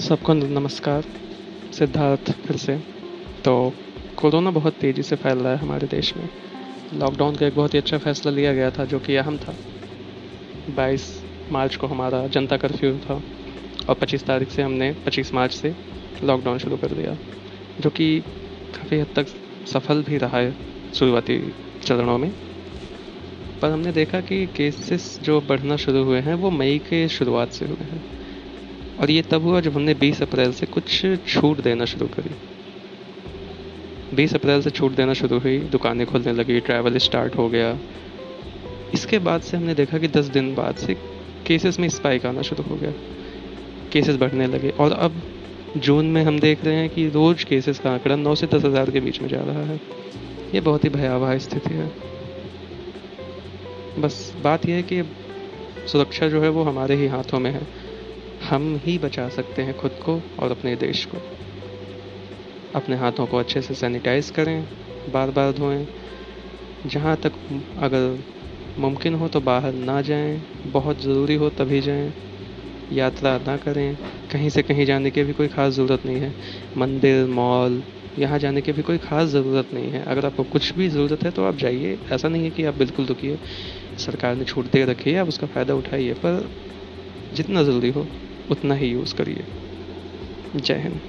सबको नमस्कार, सिद्धार्थ फिर से। तो कोरोना बहुत तेज़ी से फैल रहा है हमारे देश में। लॉकडाउन का एक बहुत ही अच्छा फैसला लिया गया था, जो कि अहम था। 22 मार्च को हमारा जनता कर्फ्यू था और 25 तारीख से हमने 25 मार्च से लॉकडाउन शुरू कर दिया, जो कि काफ़ी हद तक सफल भी रहा है शुरुआती चरणों में। पर हमने देखा कि केसेस जो बढ़ना शुरू हुए हैं, वो मई के शुरुआत से हुए हैं। और ये तब हुआ जब हमने 20 अप्रैल से कुछ छूट देना शुरू करी। 20 अप्रैल से छूट देना शुरू हुई, दुकानें खुलने लगी ट्रैवल स्टार्ट हो गया। इसके बाद से हमने देखा कि 10 दिन बाद से केसेस में स्पाइक आना शुरू हो गया। केसेस बढ़ने लगे और अब जून में हम देख रहे हैं कि रोज़ केसेस का आंकड़ा नौ से दस हज़ार के बीच में जा रहा है। ये बहुत ही भयावह स्थिति है। बस बात यह है कि सुरक्षा जो है वो हमारे ही हाथों में है। हम ही बचा सकते हैं खुद को और अपने देश को। अपने हाथों को अच्छे से सैनिटाइज करें बार बार धोएँ। जहाँ तक अगर मुमकिन हो तो बाहर ना जाएँ, बहुत ज़रूरी हो तभी जाएँ। यात्रा ना करें, कहीं से कहीं जाने की भी कोई ख़ास ज़रूरत नहीं है। मंदिर, मॉल, यहाँ जाने की भी कोई ख़ास ज़रूरत नहीं है। अगर आपको कुछ भी ज़रूरत है तो आप जाइए। ऐसा नहीं है कि आप बिल्कुल दुखिए सरकार ने छूट दे रखी है, आप उसका फ़ायदा उठाइए, पर जितना ज़रूरी हो। उतना ही यूज़ करिए। जय हिंद।